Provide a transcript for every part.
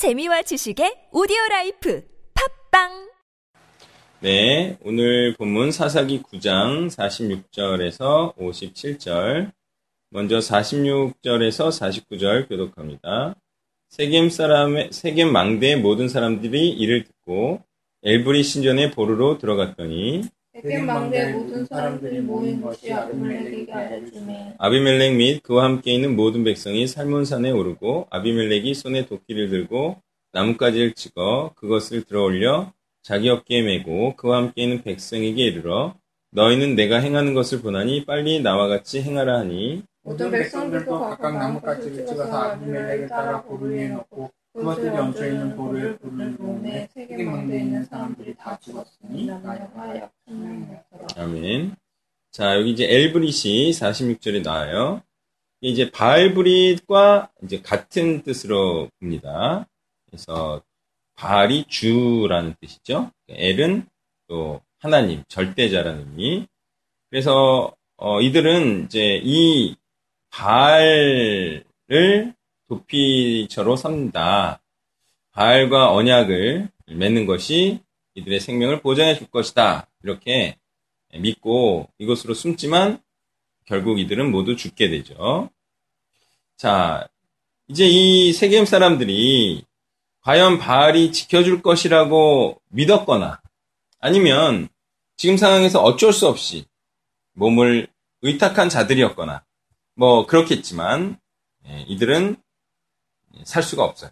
재미와 지식의 오디오 라이프 팟빵 네, 오늘 본문 사사기 9장 46절에서 57절. 먼저 46절에서 49절 교독합니다. 세겜 사람의 세겜 망대의 모든 사람들이 이를 듣고 엘브릿 신전의 보루로 들어갔더니 망대의 모든 사람들이 모인 것이 아비멜렉에게 알려지매 아비멜렉 및 그와 함께 있는 모든 백성이 살몬산에 오르고 아비멜렉이 손에 도끼를 들고 나뭇가지를 찍어 그것을 들어올려 자기 어깨에 메고 그와 함께 있는 백성에게 이르러 너희는 내가 행하는 것을 보나니 빨리 나와 같이 행하라 하니 모든 백성들도 각각 나뭇가지를 찍어서 아비멜렉을 따라 보루 위에 넣고 그것을 얹혀 있는 돌을 불을 놓음에 세 겜 망대에 있는 사람들이 다 죽었으니 나무가 약 천명이었더라 아멘. 자, 여기 이제 엘브릿이 46절에 나와요. 이제 바알브릿과 이제 같은 뜻으로 봅니다. 그래서 바알이 주라는 뜻이죠. 엘은 또 하나님, 절대자라는 의미. 그래서 어, 이들은 이제 이 바알을 도피처로 삼는다. 바알과 언약을 맺는 것이 이들의 생명을 보장해 줄 것이다. 이렇게 믿고 이것으로 숨지만 결국 이들은 모두 죽게 되죠. 자, 이제 이 세겜 사람들이 과연 바알이 지켜줄 것이라고 믿었거나 아니면 지금 상황에서 어쩔 수 없이 몸을 의탁한 자들이었거나 뭐 그렇겠지만 예, 이들은 살 수가 없어요.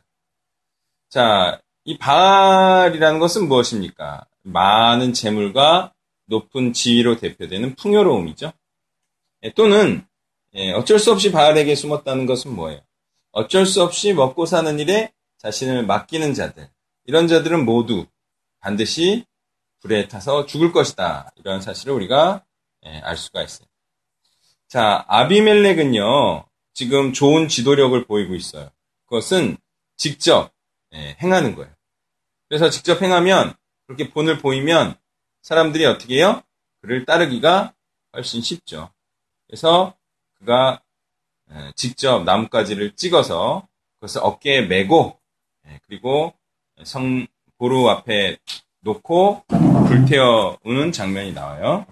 자, 이 바알이라는 것은 무엇입니까? 많은 재물과 높은 지위로 대표되는 풍요로움이죠. 예, 또는 예, 어쩔 수 없이 바알에게 숨었다는 것은 뭐예요? 어쩔 수 없이 먹고 사는 일에 자신을 맡기는 자들, 이런 자들은 모두 반드시 불에 타서 죽을 것이다. 이런 사실을 우리가 예, 알 수가 있어요. 자, 아비멜렉은요, 지금 좋은 지도력을 보이고 있어요. 그것은 직접 예, 행하는 거예요. 그래서 직접 행하면, 그렇게 본을 보이면 사람들이 어떻게 해요? 그를 따르기가 훨씬 쉽죠. 그래서 그가 예, 직접 나뭇가지를 찍어서 그것을 어깨에 메고 예, 그리고 성 보루 앞에 놓고 불태워오는 장면이 나와요.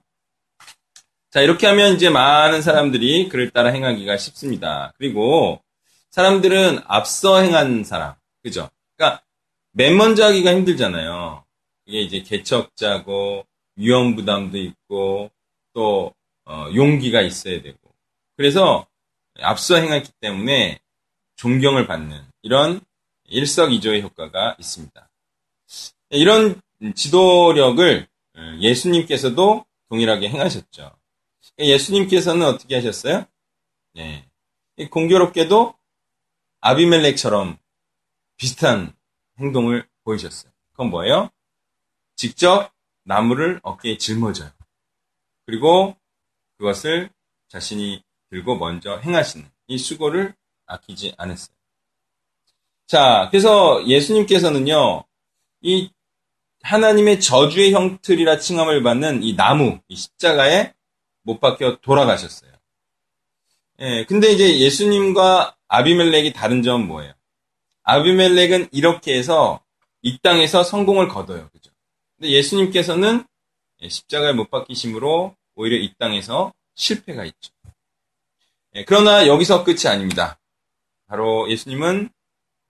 자 이렇게 하면 이제 많은 사람들이 그를 따라 행하기가 쉽습니다. 그리고 사람들은 앞서 행한 사람, 그죠? 그러니까 맨 먼저 하기가 힘들잖아요. 이게 이제 개척자고 위험 부담도 있고 또 어, 용기가 있어야 되고 그래서 앞서 행했기 때문에 존경을 받는 이런 일석이조의 효과가 있습니다. 이런 지도력을 예수님께서도 동일하게 행하셨죠. 예수님께서는 어떻게 하셨어요? 네. 공교롭게도 아비멜렉처럼 비슷한 행동을 보이셨어요. 그건 뭐예요? 직접 나무를 어깨에 짊어져요. 그리고 그것을 자신이 들고 먼저 행하시는 이 수고를 아끼지 않았어요. 자, 그래서 예수님께서는요, 이 하나님의 저주의 형틀이라 칭함을 받는 이 나무, 이 십자가에 못 박혀 돌아가셨어요. 예, 근데 이제 예수님과 아비멜렉이 다른 점은 뭐예요? 아비멜렉은 이렇게 해서 이 땅에서 성공을 거둬요. 그죠? 근데 예수님께서는 십자가에 못 박히심으로 오히려 이 땅에서 실패가 있죠. 예, 그러나 여기서 끝이 아닙니다. 바로 예수님은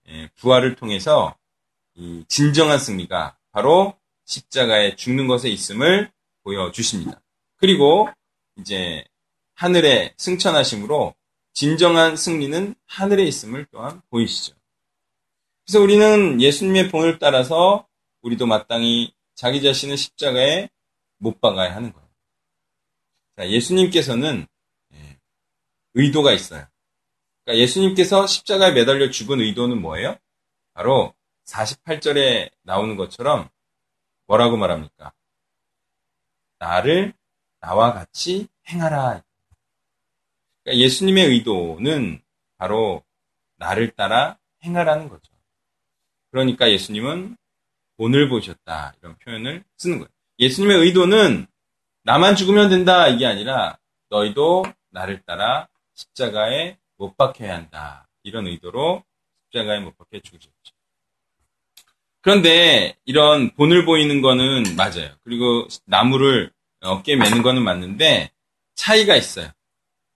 예, 부활을 통해서 이 진정한 승리가 바로 십자가에 죽는 것에 있음을 보여주십니다. 그리고 이제 하늘에 승천하심으로 진정한 승리는 하늘에 있음을 또한 보이시죠. 그래서 우리는 예수님의 본을 따라서 우리도 마땅히 자기 자신을 십자가에 못 박아야 하는 거예요. 자, 예수님께서는 예, 의도가 있어요. 그러니까 예수님께서 십자가에 매달려 죽은 의도는 뭐예요? 바로 48절에 나오는 것처럼 뭐라고 말합니까? 나를 나와 같이 행하라. 그러니까 예수님의 의도는 바로 나를 따라 행하라는 거죠. 그러니까 예수님은 본을 보셨다. 이런 표현을 쓰는 거예요. 예수님의 의도는 나만 죽으면 된다. 이게 아니라 너희도 나를 따라 십자가에 못 박혀야 한다. 이런 의도로 십자가에 못 박혀 죽으셨죠. 그런데 이런 본을 보이는 거는 맞아요. 그리고 나무를 어깨에 매는 거는 맞는데 차이가 있어요.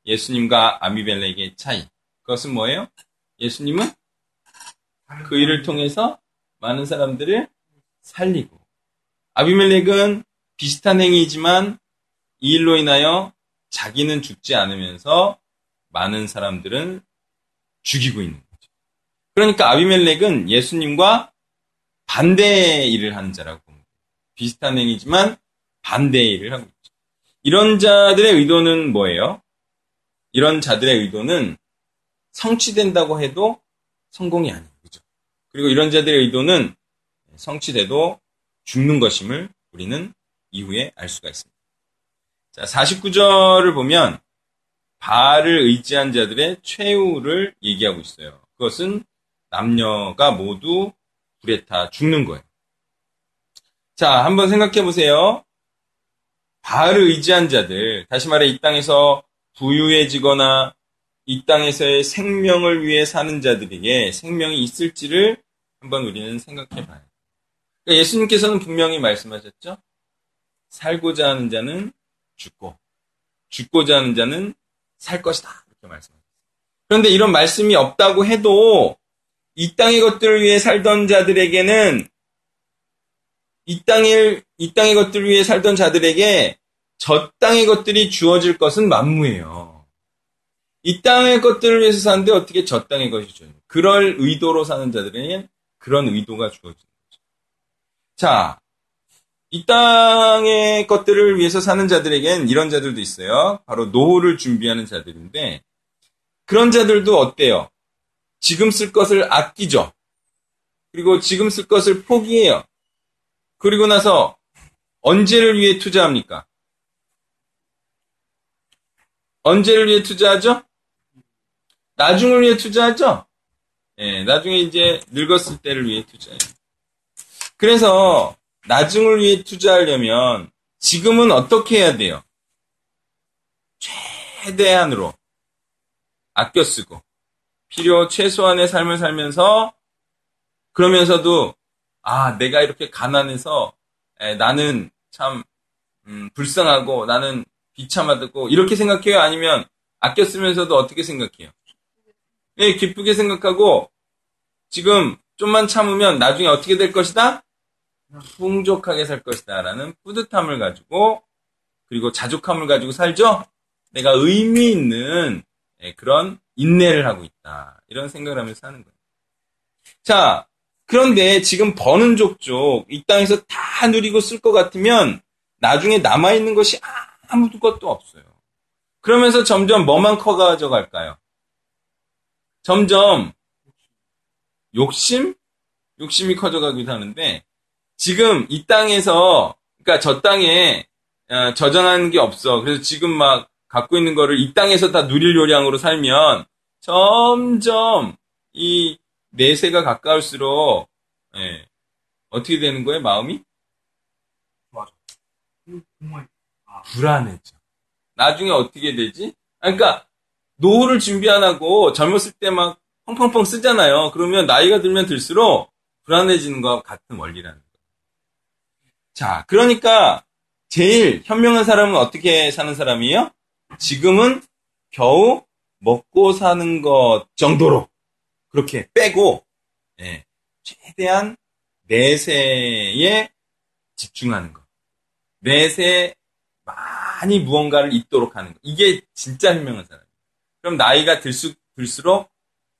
예수님과 아미벨렉의 차이. 그것은 뭐예요? 예수님은 그 일을 통해서 많은 사람들을 살리고 아비멜렉은 비슷한 행위지만 이 일로 인하여 자기는 죽지 않으면서 많은 사람들은 죽이고 있는 거죠. 그러니까 아비멜렉은 예수님과 반대의 일을 하는 자라고 봅니다. 비슷한 행위지만 반대의 일을 하고 있죠. 이런 자들의 의도는 뭐예요? 이런 자들의 의도는 성취된다고 해도 성공이 아니에요. 그리고 이런 자들의 의도는 성취돼도 죽는 것임을 우리는 이후에 알 수가 있습니다. 자, 49절을 보면 바알을 의지한 자들의 최후를 얘기하고 있어요. 그것은 남녀가 모두 불에 타 죽는 거예요. 자, 한번 생각해 보세요. 바알을 의지한 자들, 다시 말해 이 땅에서 부유해지거나 이 땅에서의 생명을 위해 사는 자들에게 생명이 있을지를 한번 우리는 생각해 봐요. 그러니까 예수님께서는 분명히 말씀하셨죠. 살고자 하는 자는 죽고, 죽고자 하는 자는 살 것이다. 이렇게 말씀하셨어요. 그런데 이런 말씀이 없다고 해도 이 땅의 것들을 위해 살던 자들에게는 이 땅의, 이 땅의 것들을 위해 살던 자들에게 저 땅의 것들이 주어질 것은 만무예요. 이 땅의 것들을 위해서 사는데 어떻게 저 땅의 것이 주어져? 그럴 의도로 사는 자들에게는 그런 의도가 주어지는 거죠. 자, 이 땅의 것들을 위해서 사는 자들에겐 이런 자들도 있어요. 바로 노후를 준비하는 자들인데 그런 자들도 어때요? 지금 쓸 것을 아끼죠. 그리고 지금 쓸 것을 포기해요. 그리고 나서 언제를 위해 투자합니까? 언제를 위해 투자하죠? 나중을 위해 투자하죠? 예, 나중에 이제 늙었을 때를 위해 투자해요. 그래서 나중을 위해 투자하려면 지금은 어떻게 해야 돼요? 최대한으로 아껴 쓰고 필요 최소한의 삶을 살면서 그러면서도 아 내가 이렇게 가난해서 에, 나는 참 음, 불쌍하고 나는 비참하고 이렇게 생각해요 아니면 아껴 쓰면서도 어떻게 생각해요? 예, 기쁘게 생각하고 지금 좀만 참으면 나중에 어떻게 될 것이다? 풍족하게 살 것이다 라는 뿌듯함을 가지고 그리고 자족함을 가지고 살죠? 내가 의미 있는 예, 그런 인내를 하고 있다. 이런 생각을 하면서 사는 거예요. 자, 그런데 지금 버는 족족 이 땅에서 다 누리고 쓸 것 같으면 나중에 남아있는 것이 아무도 것도 없어요. 그러면서 점점 뭐만 커가져 갈까요? 점점 욕심? 욕심이 커져가기도 하는데 지금 이 땅에서 그러니까 저 땅에 어, 저장하는 게 없어. 그래서 지금 막 갖고 있는 거를 이 땅에서 다 누릴 요량으로 살면 점점 이 내세가 가까울수록 예, 어떻게 되는 거예요? 마음이? 맞아. 아. 불안해져. 나중에 어떻게 되지? 그러니까 노후를 준비 안 하고 젊었을 때 막 펑펑펑 쓰잖아요. 그러면 나이가 들면 들수록 불안해지는 것과 같은 원리라는 거예요. 자, 그러니까 제일 현명한 사람은 어떻게 사는 사람이에요? 지금은 겨우 먹고 사는 것 정도로 그렇게 빼고 예, 최대한 내세에 집중하는 것. 내세에 많이 무언가를 잊도록 하는 것. 이게 진짜 현명한 사람이에요. 그럼 나이가 들수, 들수록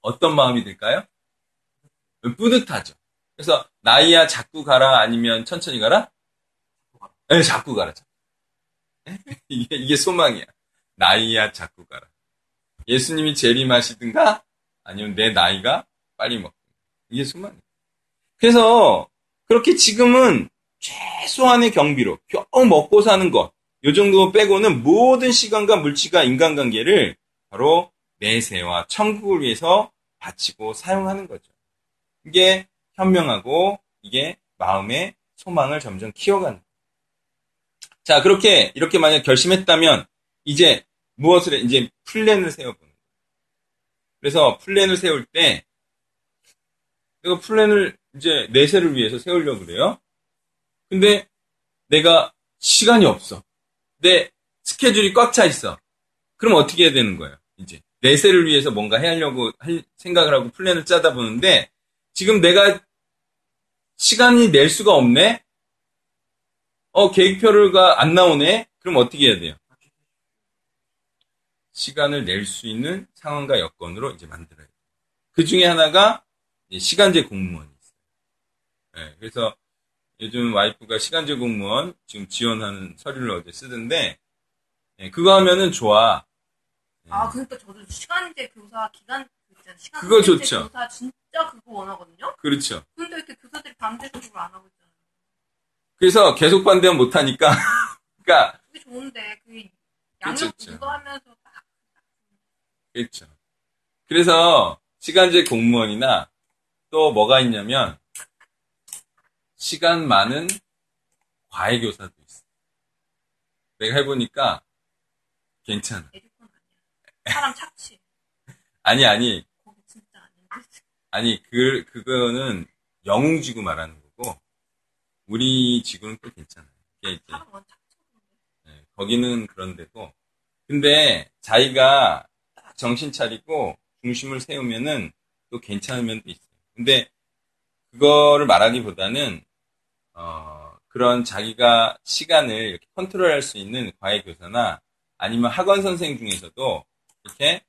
어떤 마음이 들까요? 뿌듯하죠. 그래서 나이야 자꾸 가라 아니면 천천히 가라? 네, 자꾸 가라. 이게, 이게 소망이야. 나이야 자꾸 가라. 예수님이 재림하시든가 아니면 내 나이가 빨리 먹든가. 이게 소망이야. 그래서 그렇게 지금은 최소한의 경비로 겨우 먹고 사는 것, 요 정도 빼고는 모든 시간과 물질과 인간관계를 바로 내세와 천국을 위해서 바치고 사용하는 거죠. 이게 현명하고 이게 마음의 소망을 점점 키워가는 거예요. 자, 그렇게 이렇게 만약 결심했다면 이제 무엇을 해? 이제 플랜을 세워보는 거예요. 그래서 플랜을 세울 때 내가 플랜을 이제 내세를 위해서 세우려고 그래요. 근데 내가 시간이 없어. 내 스케줄이 꽉 차 있어. 그럼 어떻게 해야 되는 거예요? 이제 내세를 위해서 뭔가 해야려고 할 생각을 하고 플랜을 짜다 보는데 지금 내가 시간이 낼 수가 없네. 어 계획표가 안 나오네. 그럼 어떻게 해야 돼요? 시간을 낼 수 있는 상황과 여건으로 이제 만들어야 돼요. 그 중에 하나가 시간제 공무원이 있어요. 네, 그래서 요즘 와이프가 시간제 공무원 지금 지원하는 서류를 어제 쓰던데 네, 그거 하면은 좋아. 네. 아, 그러니까 저도 시간제 교사 기간 그 있잖아요. 시간 그거 좋죠. 교사 진짜 그거 원하거든요. 그렇죠. 근데 이렇게 교사들이 그걸 안 하고 있잖아요. 그래서 계속 반대하면 못 하니까 그러니까 그게 좋은데 그 양육. 유도하면서 딱 그렇죠. 그래서 시간제 공무원이나 또 뭐가 있냐면 시간 많은 과외 교사도 있어. 내가 해보니까 괜찮아. 사람 착취. 아니 아니 거기 진짜 아닌데. 아니 그 그거는 영웅 지구 말하는 거고 우리 지구는 또 괜찮아요. 이게 이제 사람 원 착취하는데. 예, 거기는 그런데도 근데 자기가 딱 정신 차리고 중심을 세우면은 또 괜찮은 면도 있어요. 근데 그거를 말하기보다는 어, 그런 자기가 시간을 이렇게 컨트롤할 수 있는 과외 교사나 아니면 학원 선생 중에서도 이렇게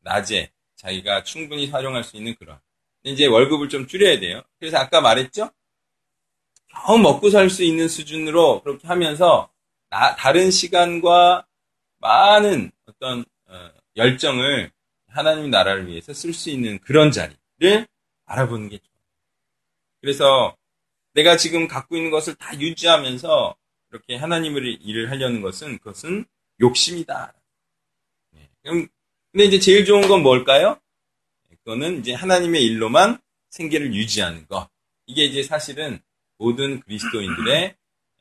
낮에 자기가 충분히 활용할 수 있는 그런 이제 월급을 좀 줄여야 돼요. 그래서 아까 말했죠? 겨우 먹고 살 수 있는 수준으로 그렇게 하면서 나- 다른 시간과 많은 어떤 어, 열정을 하나님 나라를 위해서 쓸 수 있는 그런 자리를 알아보는 게 좋아요. 그래서 내가 지금 갖고 있는 것을 다 유지하면서 이렇게 하나님을 일을 하려는 것은 그것은 욕심이다. 네. 그럼 근데 이제 제일 좋은 건 뭘까요? 그거는 이제 하나님의 일로만 생계를 유지하는 것. 이게 이제 사실은 모든 그리스도인들의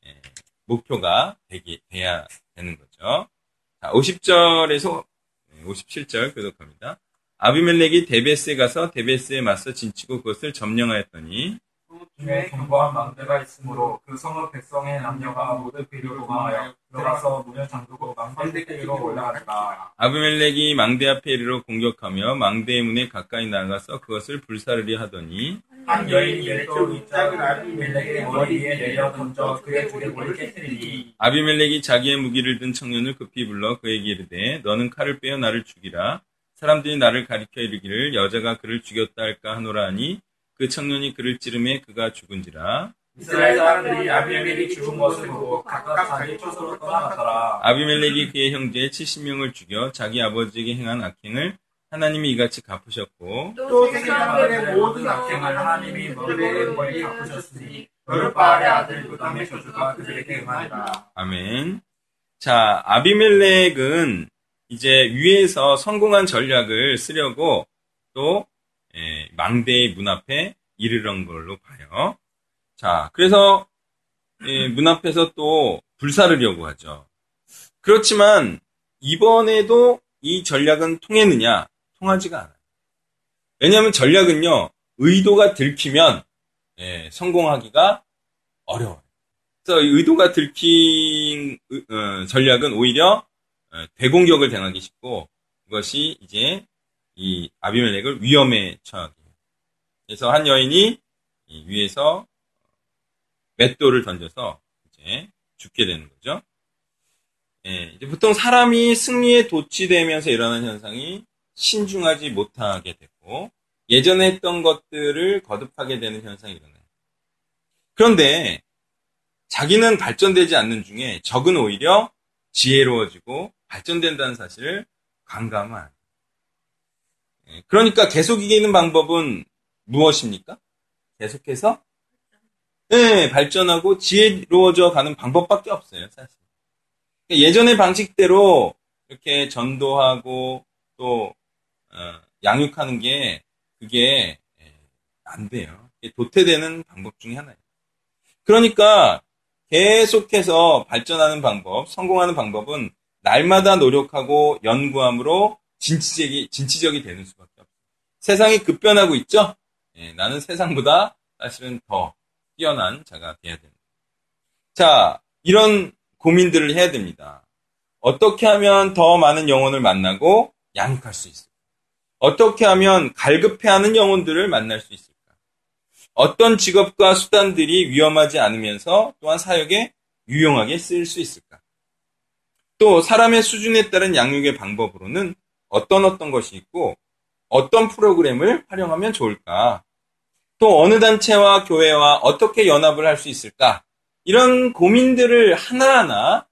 예, 목표가 되기, 돼야 되는 거죠. 자, 50절에서 57절 교독합니다. 아비멜렉이 데베스에 가서 데베스에 맞서 진치고 그것을 점령하였더니 중에 견고한 망대가 있으므로 그 성읍 백성의 남녀가 모두 그리로 도망하여 들어가서 문을 잠그고 망대 위로 올라가더라. 아비멜렉이 망대 앞에 이르러 공격하며 망대의 문에 가까이 나가서 그것을 불사르려 하더니 한 여인이 왼쪽 윗짝을 아비멜렉의 머리 위에 내려 던져 그의 두개골을 깨뜨리니 아비멜렉이 자기의 무기를 든 청년을 급히 불러 그에게 이르되 너는 칼을 빼어 나를 죽이라 사람들이 나를 가리켜 이르기를 여자가 그를 죽였다 할까 하노라 하니 그 청년이 그를 찌르매 그가 죽은지라 이스라엘 사람들이 아비멜렉이 죽은 것을 보고 각각 자기 처소로 떠나갔더라. 아비멜렉이 그의 형제 70명을 죽여 자기 아버지에게 행한 악행을 하나님이 이같이 갚으셨고 또 생사람들의 모든 악행을 하나님이 그들의 멀리 갚으셨으니 여룻바알의 아들 무담의 저주가 그들에게 응하니라. 아멘. 자, 아비멜렉은 이제 위에서 성공한 전략을 쓰려고 또 예, 망대의 문 앞에 이르는 걸로 봐요. 자, 그래서 예, 문 앞에서 또 불사르려고 하죠. 그렇지만 이번에도 이 전략은 통했느냐? 통하지가 않아요. 왜냐하면 전략은요, 의도가 들키면 예, 성공하기가 어려워요. 그래서 이 의도가 들킨 어, 전략은 오히려 어, 대공격을 당하기 쉽고 그것이 이제 이 아비멜렉을 위험에 처하게. 그래서 한 여인이 이 위에서 맷돌을 던져서 이제 죽게 되는 거죠. 예, 이제 보통 사람이 승리에 도취되면서 일어나는 현상이 신중하지 못하게 되고 예전에 했던 것들을 거듭하게 되는 현상이 일어나요. 그런데 자기는 발전되지 않는 중에 적은 오히려 지혜로워지고 발전된다는 사실을 돼요. 예, 그러니까 계속 이기는 방법은 무엇입니까? 계속해서 네, 발전하고 지혜로워져 가는 방법밖에 없어요, 사실. 그러니까 예전의 방식대로 이렇게 전도하고 또 어, 양육하는 게 그게 예, 안 돼요. 도태되는 방법 중에 하나예요. 그러니까 계속해서 발전하는 방법, 성공하는 방법은 날마다 노력하고 연구함으로 진취적이, 진취적이 되는 수밖에 없어요. 세상이 급변하고 있죠? 예, 나는 세상보다 사실은 더 뛰어난 자가 돼야 됩니다. 자, 이런 고민들을 해야 됩니다. 어떻게 하면 더 많은 영혼을 만나고 양육할 수 있을까? 어떻게 하면 갈급해하는 영혼들을 만날 수 있을까? 어떤 직업과 수단들이 위험하지 않으면서 또한 사역에 유용하게 쓰일 수 있을까? 또 사람의 수준에 따른 양육의 방법으로는 어떤 어떤 것이 있고 어떤 프로그램을 활용하면 좋을까? 또 어느 단체와 교회와 어떻게 연합을 할 수 있을까? 이런 고민들을 하나하나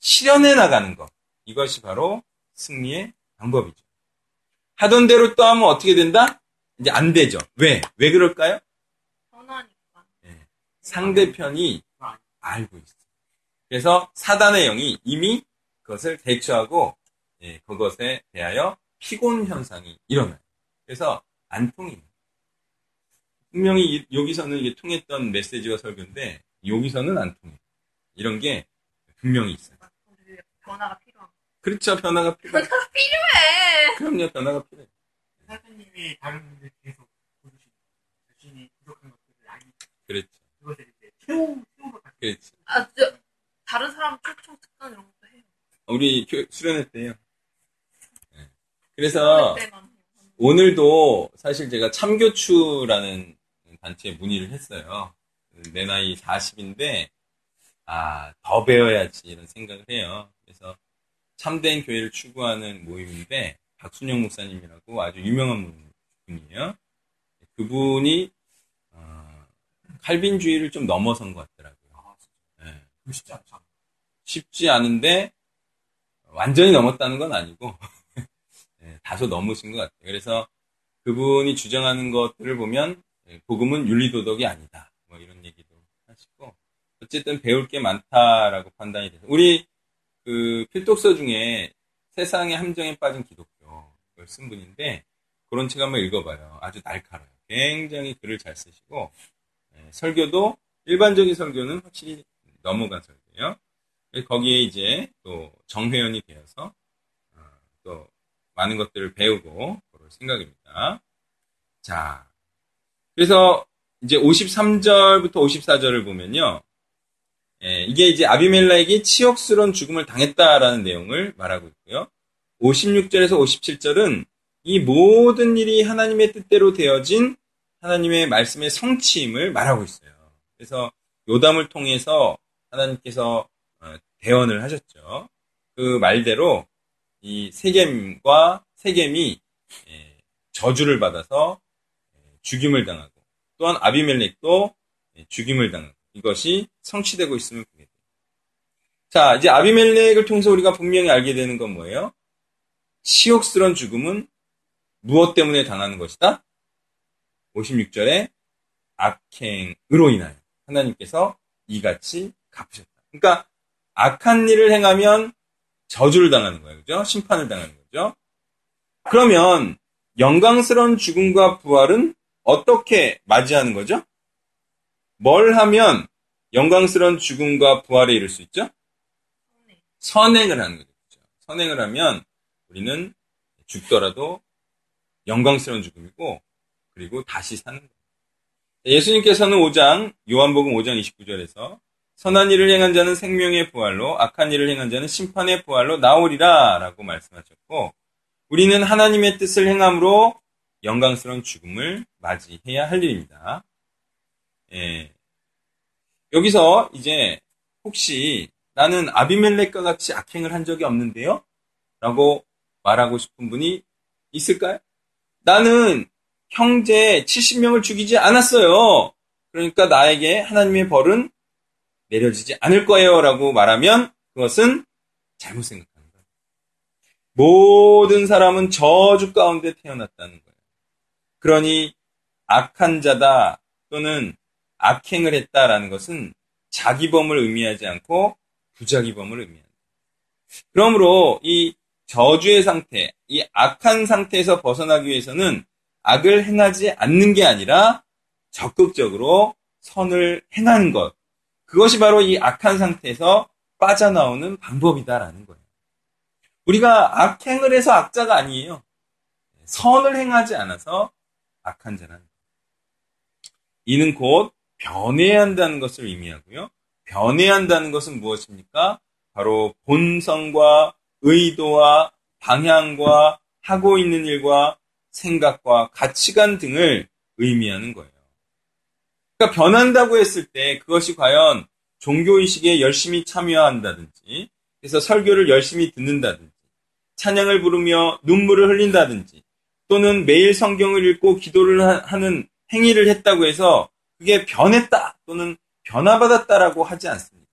실현해 나가는 것. 이것이 바로 승리의 방법이죠. 하던 대로 또 하면 어떻게 된다? 이제 안 되죠. 왜? 왜 그럴까요? 변하니까. 상대편이 알고 있어요. 그래서 사단의 영이 이미 그것을 대처하고 예, 그것에 대하여 피곤 현상이 일어나요. 그래서 안 통해요. 분명히 이- 여기서는 이게 통했던 메시지와 설교인데 여기서는 안 통해요. 이런 게 분명히 있어요. 우리 변화가 필요한 거. 그렇죠. 변화가 필요해요. 변화가 필요해! 그럼요. 변화가 필요해요. 사장님이 다른 분들 계속 보시고 자신이 부족한 것들을 알고 그렇죠. 그것을 이제 채우, 채우러 가시고 그렇지. 아, 저, 다른 사람 초청 특강 이런 것도 해요. 우리 교- 수련회 때요. 예. 그래서 해요. 오늘도 사실 제가 참교추라는 단체에 문의를 했어요. 내 나이 40인데, 아, 더 배워야지 이런 생각을 해요. 그래서 참된 교회를 추구하는 모임인데, 박순영 목사님이라고 아주 유명한 분이에요. 그분이, 어, 칼빈주의를 좀 넘어선 것 같더라고요. 예. 그거 쉽지 않죠. 쉽지 않은데, 완전히 넘었다는 건 아니고, 예, 다소 넘으신 것 같아요. 그래서 그분이 주장하는 것들을 보면 예, 복음은 윤리도덕이 아니다. 뭐 이런 얘기도 하시고 어쨌든 배울 게 많다라고 판단이 돼서 우리 그 필독서 중에 세상의 함정에 빠진 기독교 그걸 쓴 분인데 그런 책 한번 읽어봐요. 아주 날카로워요. 굉장히 글을 잘 쓰시고 예, 설교도 일반적인 설교는 확실히 넘어간 설교예요. 거기에 이제 또 정회원이 되어서 어, 또 많은 것들을 배우고 그럴 생각입니다. 자, 그래서 이제 53절부터 54절을 보면요. 예, 이게 이제 아비멜렉이 치욕스러운 죽음을 당했다라는 내용을 말하고 있고요. 56절에서 57절은 이 모든 일이 하나님의 뜻대로 되어진 하나님의 말씀의 성취임을 말하고 있어요. 그래서 요담을 통해서 하나님께서 어, 대언을 하셨죠. 그 말대로 이 세겜과 세겜이 예, 저주를 받아서 예, 죽임을 당하고 또한 아비멜렉도 예, 죽임을 당하고 이것이 성취되고 있음을 보게 돼요. 자, 이제 아비멜렉을 통해서 우리가 분명히 알게 되는 건 뭐예요? 치욕스러운 죽음은 무엇 때문에 당하는 것이다? 56절에 악행으로 인하여 하나님께서 이같이 갚으셨다. 그러니까 악한 일을 행하면 저주를 당하는 거예요. 그죠? 심판을 당하는 거죠. 그러면 영광스러운 죽음과 부활은 어떻게 맞이하는 거죠? 뭘 하면 영광스러운 죽음과 부활에 이를 수 있죠? 선행을 하는 거죠. 선행을 하면 우리는 죽더라도 영광스러운 죽음이고 그리고 다시 사는 거예요. 예수님께서는 5장 요한복음 5장 29절에서 선한 일을 행한 자는 생명의 부활로 악한 일을 행한 자는 심판의 부활로 나오리라 라고 말씀하셨고 우리는 하나님의 뜻을 행함으로 영광스러운 죽음을 맞이해야 할 일입니다. 예. 여기서 이제 혹시 나는 아비멜렉과 같이 악행을 한 적이 없는데요? 라고 말하고 싶은 분이 있을까요? 나는 형제 70명을 죽이지 않았어요. 그러니까 나에게 하나님의 벌은 내려지지 않을 거예요. 라고 말하면 그것은 잘못 생각하는 거예요. 모든 사람은 저주 가운데 태어났다는 거예요. 그러니 악한 자다 또는 악행을 했다라는 것은 자기 범을 의미하지 않고 부자기 범을 의미한다. 그러므로 이 저주의 상태, 이 악한 상태에서 벗어나기 위해서는 악을 행하지 않는 게 아니라 적극적으로 선을 행하는 것. 그것이 바로 이 악한 상태에서 빠져나오는 방법이다라는 거예요. 우리가 악행을 해서 악자가 아니에요. 선을 행하지 않아서 악한 거예요. 이는 곧 변해야 한다는 것을 의미하고요. 변해야 한다는 것은 무엇입니까? 바로 본성과 의도와 방향과 하고 있는 일과 생각과 가치관 등을 의미하는 거예요. 그러니까 변한다고 했을 때 그것이 과연 종교의식에 열심히 참여한다든지, 그래서 설교를 열심히 듣는다든지, 찬양을 부르며 눈물을 흘린다든지, 또는 매일 성경을 읽고 기도를 하는 행위를 했다고 해서 그게 변했다 또는 변화받았다라고 하지 않습니다.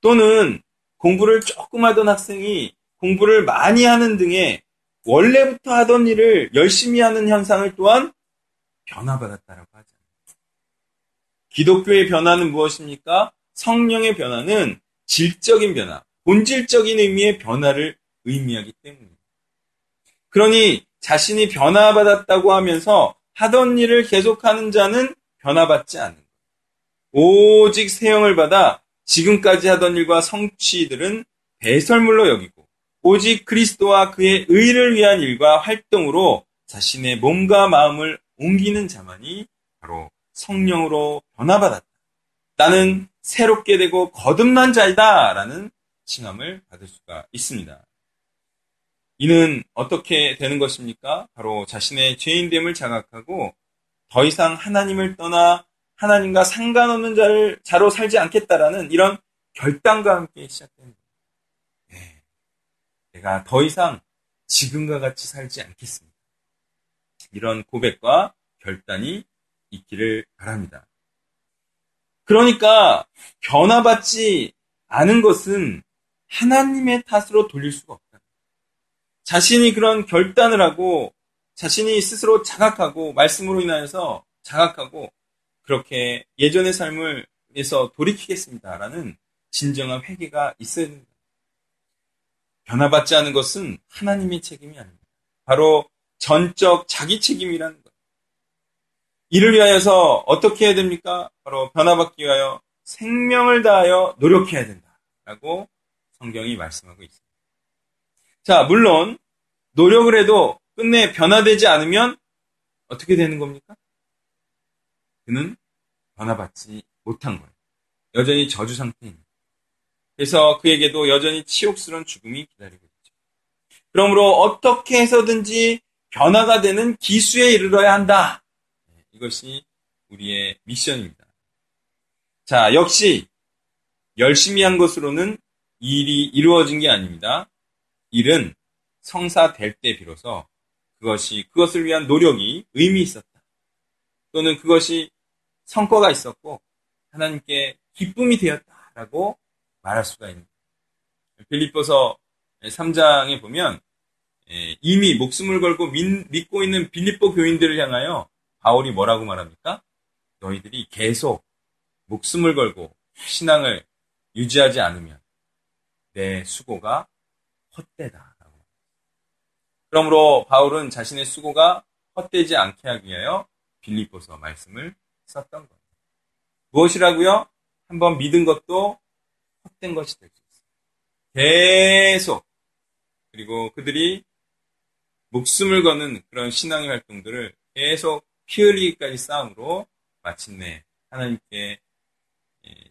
또는 공부를 조금 하던 학생이 공부를 많이 하는 등의 원래부터 하던 일을 열심히 하는 현상을 또한 변화받았다라고 하지 않습니다. 기독교의 변화는 무엇입니까? 성령의 변화는 질적인 변화, 본질적인 의미의 변화를 의미하기 때문입니다. 그러니 자신이 변화받았다고 하면서 하던 일을 계속하는 자는 변화받지 않는. 오직 세형을 받아 지금까지 하던 일과 성취들은 배설물로 여기고 오직 그리스도와 그의 의를 위한 일과 활동으로 자신의 몸과 마음을 옮기는 자만이 바로 성령으로 변화받았다. 나는 새롭게 되고 거듭난 자이다. 라는 칭함을 받을 수가 있습니다. 이는 어떻게 되는 것입니까? 바로 자신의 죄인됨을 자각하고 더 이상 하나님을 떠나 하나님과 상관없는 자를 자로 살지 않겠다라는 이런 결단과 함께 거예요. 네. 내가 더 이상 지금과 같이 살지 않겠습니다. 이런 고백과 결단이 있기를 바랍니다. 그러니까 변화받지 않은 것은 하나님의 탓으로 돌릴 수가 없다. 자신이 그런 결단을 하고 자신이 스스로 자각하고 말씀으로 인하여서 자각하고 그렇게 예전의 삶을 위해서 돌이키겠습니다라는 진정한 회개가 있어야 됩니다. 변화받지 않은 것은 하나님의 책임이 아닙니다. 바로 전적 자기 책임이라는 것. 이를 위하여서 어떻게 해야 됩니까? 바로 변화받기 위하여 생명을 다하여 노력해야 된다 라고 성경이 말씀하고 있습니다. 자, 물론 노력을 해도 끝내 변화되지 않으면 어떻게 되는 겁니까? 그는 변화받지 못한 거예요. 여전히 저주 상태입니다. 그래서 그에게도 여전히 치욕스러운 죽음이 기다리고 있죠. 그러므로 어떻게 해서든지 변화가 되는 기수에 이르러야 한다. 네, 이것이 우리의 미션입니다. 자, 역시 열심히 한 것으로는 일이 이루어진 게 아닙니다. 일은 성사될 때 비로소 그것이 그것을 위한 노력이 의미 있었다. 또는 그것이 성과가 있었고 하나님께 기쁨이 되었다라고 말할 수가 있는 빌립보서 3장에 보면 예, 이미 목숨을 걸고 믿고 있는 빌립보 교인들을 향하여 바울이 뭐라고 말합니까? 너희들이 계속 목숨을 걸고 신앙을 유지하지 않으면 내 수고가 헛되다. 그러므로 바울은 자신의 수고가 헛되지 않게 하기 위하여 빌립보서 말씀을 썼던 거예요. 무엇이라고요? 한번 믿은 것도 헛된 것이 될 수 있어요. 계속 그리고 그들이 목숨을 거는 그런 신앙의 활동들을 계속 피 흘리기까지 싸움으로 마침내 하나님께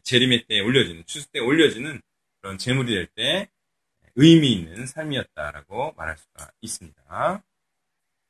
재림의 때에 올려지는 추수 때에 올려지는 그런 재물이 될 때 의미 있는 삶이었다라고 말할 수가 있습니다.